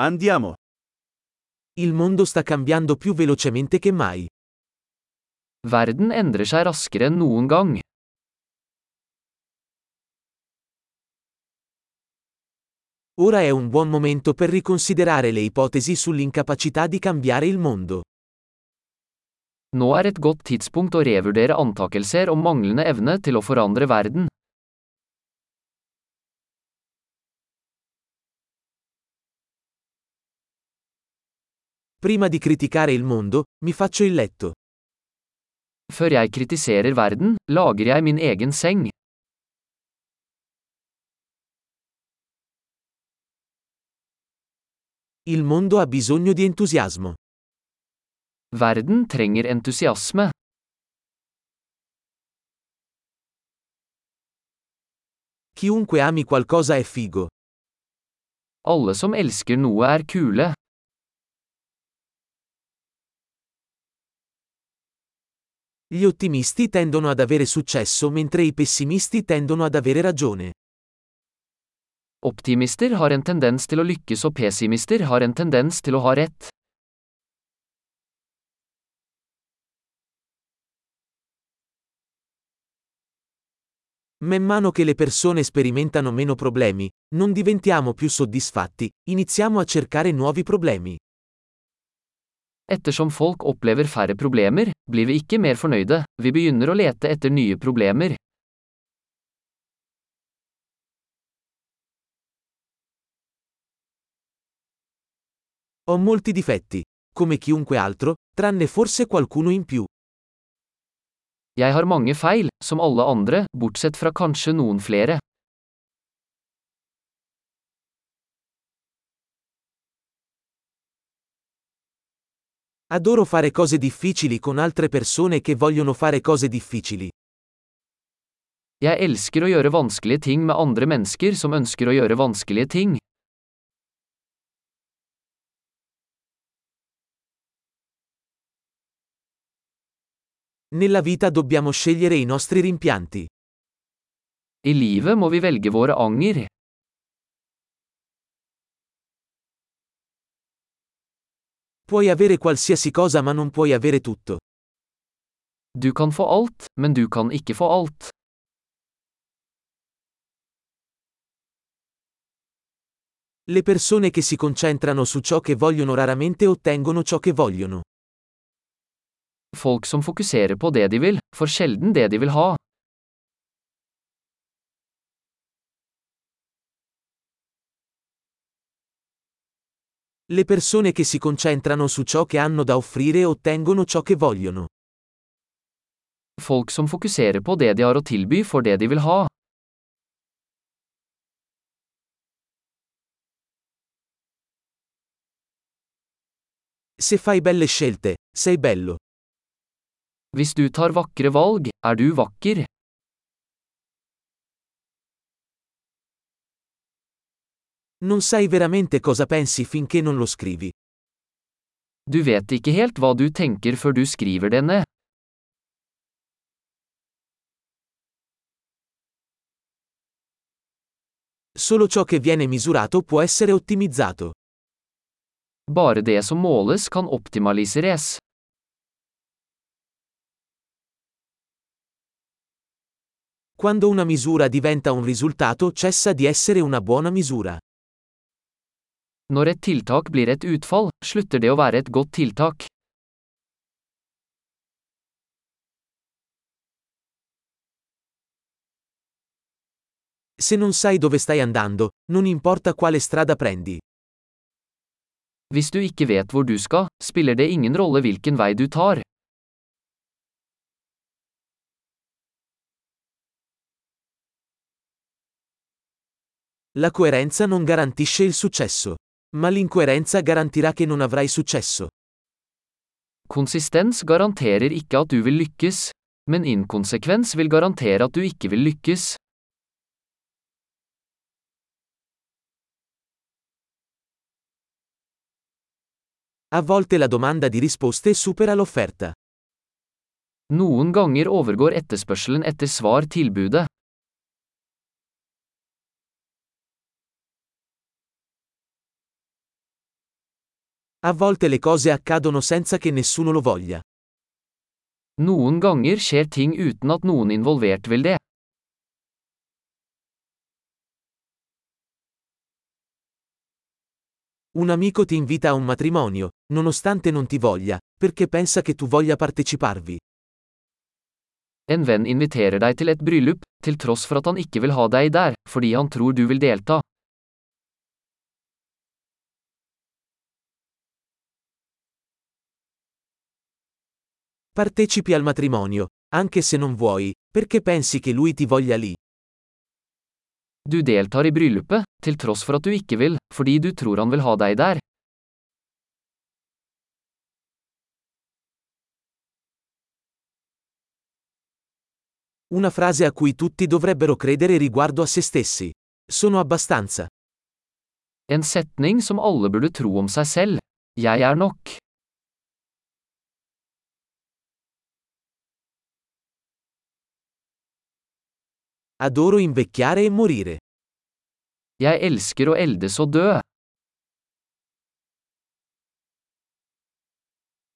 Andiamo. Il mondo sta cambiando più velocemente che mai. Verden endrer seg raskere enn noen gang. Ora è un buon momento per riconsiderare le ipotesi sull'incapacità di cambiare il mondo. Nå er et godt tidspunkt å revurdere antakelser om manglende evne til å forandre verden. Prima di criticare il mondo, mi faccio il letto. Før jeg kritiserer verden, lager jeg min egen seng. Il mondo ha bisogno di entusiasmo. Verden trenger entusiasme. Chiunque ami qualcosa è figo. Alle som elsker noe er kule. Gli ottimisti tendono ad avere successo mentre i pessimisti tendono ad avere ragione. Optimister har en tendens til å lykkes og pessimister har en tendens til å ha rett. Man mano che le persone sperimentano meno problemi, non diventiamo più soddisfatti, iniziamo a cercare nuovi problemi. Ettersom folk opplever færre problemer, blir vi ikke mer fornøyde, vi begynner å lete etter nye problemer. Ho molti difetti, come chiunque altro, tranne forse qualcuno in più. Jeg har mange feil, som alle andre, bortsett fra kanskje noen flere. Adoro fare cose difficili con altre persone che vogliono fare cose difficili. Jeg elsker å gjøre vanskelige ting med andre mennesker som ønsker å gjøre vanskelige ting. Nella vita dobbiamo scegliere i nostri rimpianti. I livet må vi velge våre anger. Puoi avere qualsiasi cosa ma non puoi avere tutto. Du kan få alt, men du kan ikke få alt. Le persone che si concentrano su ciò che vogliono raramente ottengono ciò che vogliono. Folk som fokuserer på det de vil, får sjelden det de vil ha. Le persone che si concentrano su ciò che hanno da offrire ottengono ciò che vogliono. Folk som fokuserer på det de har å tilby får det de vil ha. Se fai belle scelte, sei bello. Hvis du tar vakre valg, er du vakker. Non sai veramente cosa pensi finché non lo scrivi. Du vet ikke helt hva du tenker før du skriver det ned. Solo ciò che viene misurato può essere ottimizzato. Bare det som måles kan optimaliseres. Quando una misura diventa un risultato cessa di essere una buona misura. Når et tiltak blir et utfall, slutter det å være et godt tiltak. Se non sai dove stai andando, non importa quale strada prendi. Hvis du ikke vet hvor du skal, spiller det ingen rolle hvilken vei du tar. La coerenza non garantisce il successo. Ma l'incoerenza garantirà che non avrai successo. Konsistens garanterer ikke at du vil lykkes, men inkonsekvens vil garantere at du ikke vil lykkes. A volte la domanda di risposte supera l'offerta. Noen ganger overgår etterspørselen etter svar tilbudet. A volte le cose accadono senza che nessuno lo voglia. Noen ganger skjer ting uten at noen involvert vil det. Un amico ti invita a un matrimonio, nonostante non ti voglia, perché pensa che tu voglia parteciparvi. En venn inviterer deg til et bryllup, til tross for at han ikke vil ha deg der, fordi han tror du vil delta. Partecipi al matrimonio, anche se non vuoi, perché pensi che lui ti voglia lì. Du deltar i bryllupet, til tross for at du ikke vil, fordi du tror han vil ha deg der. Una frase a cui tutti dovrebbero credere riguardo a se stessi. Sono abbastanza. En setning som alle burde tro om seg selv. Jeg er nok. Adoro invecchiare e morire. Jeg elsker å eldes og dø.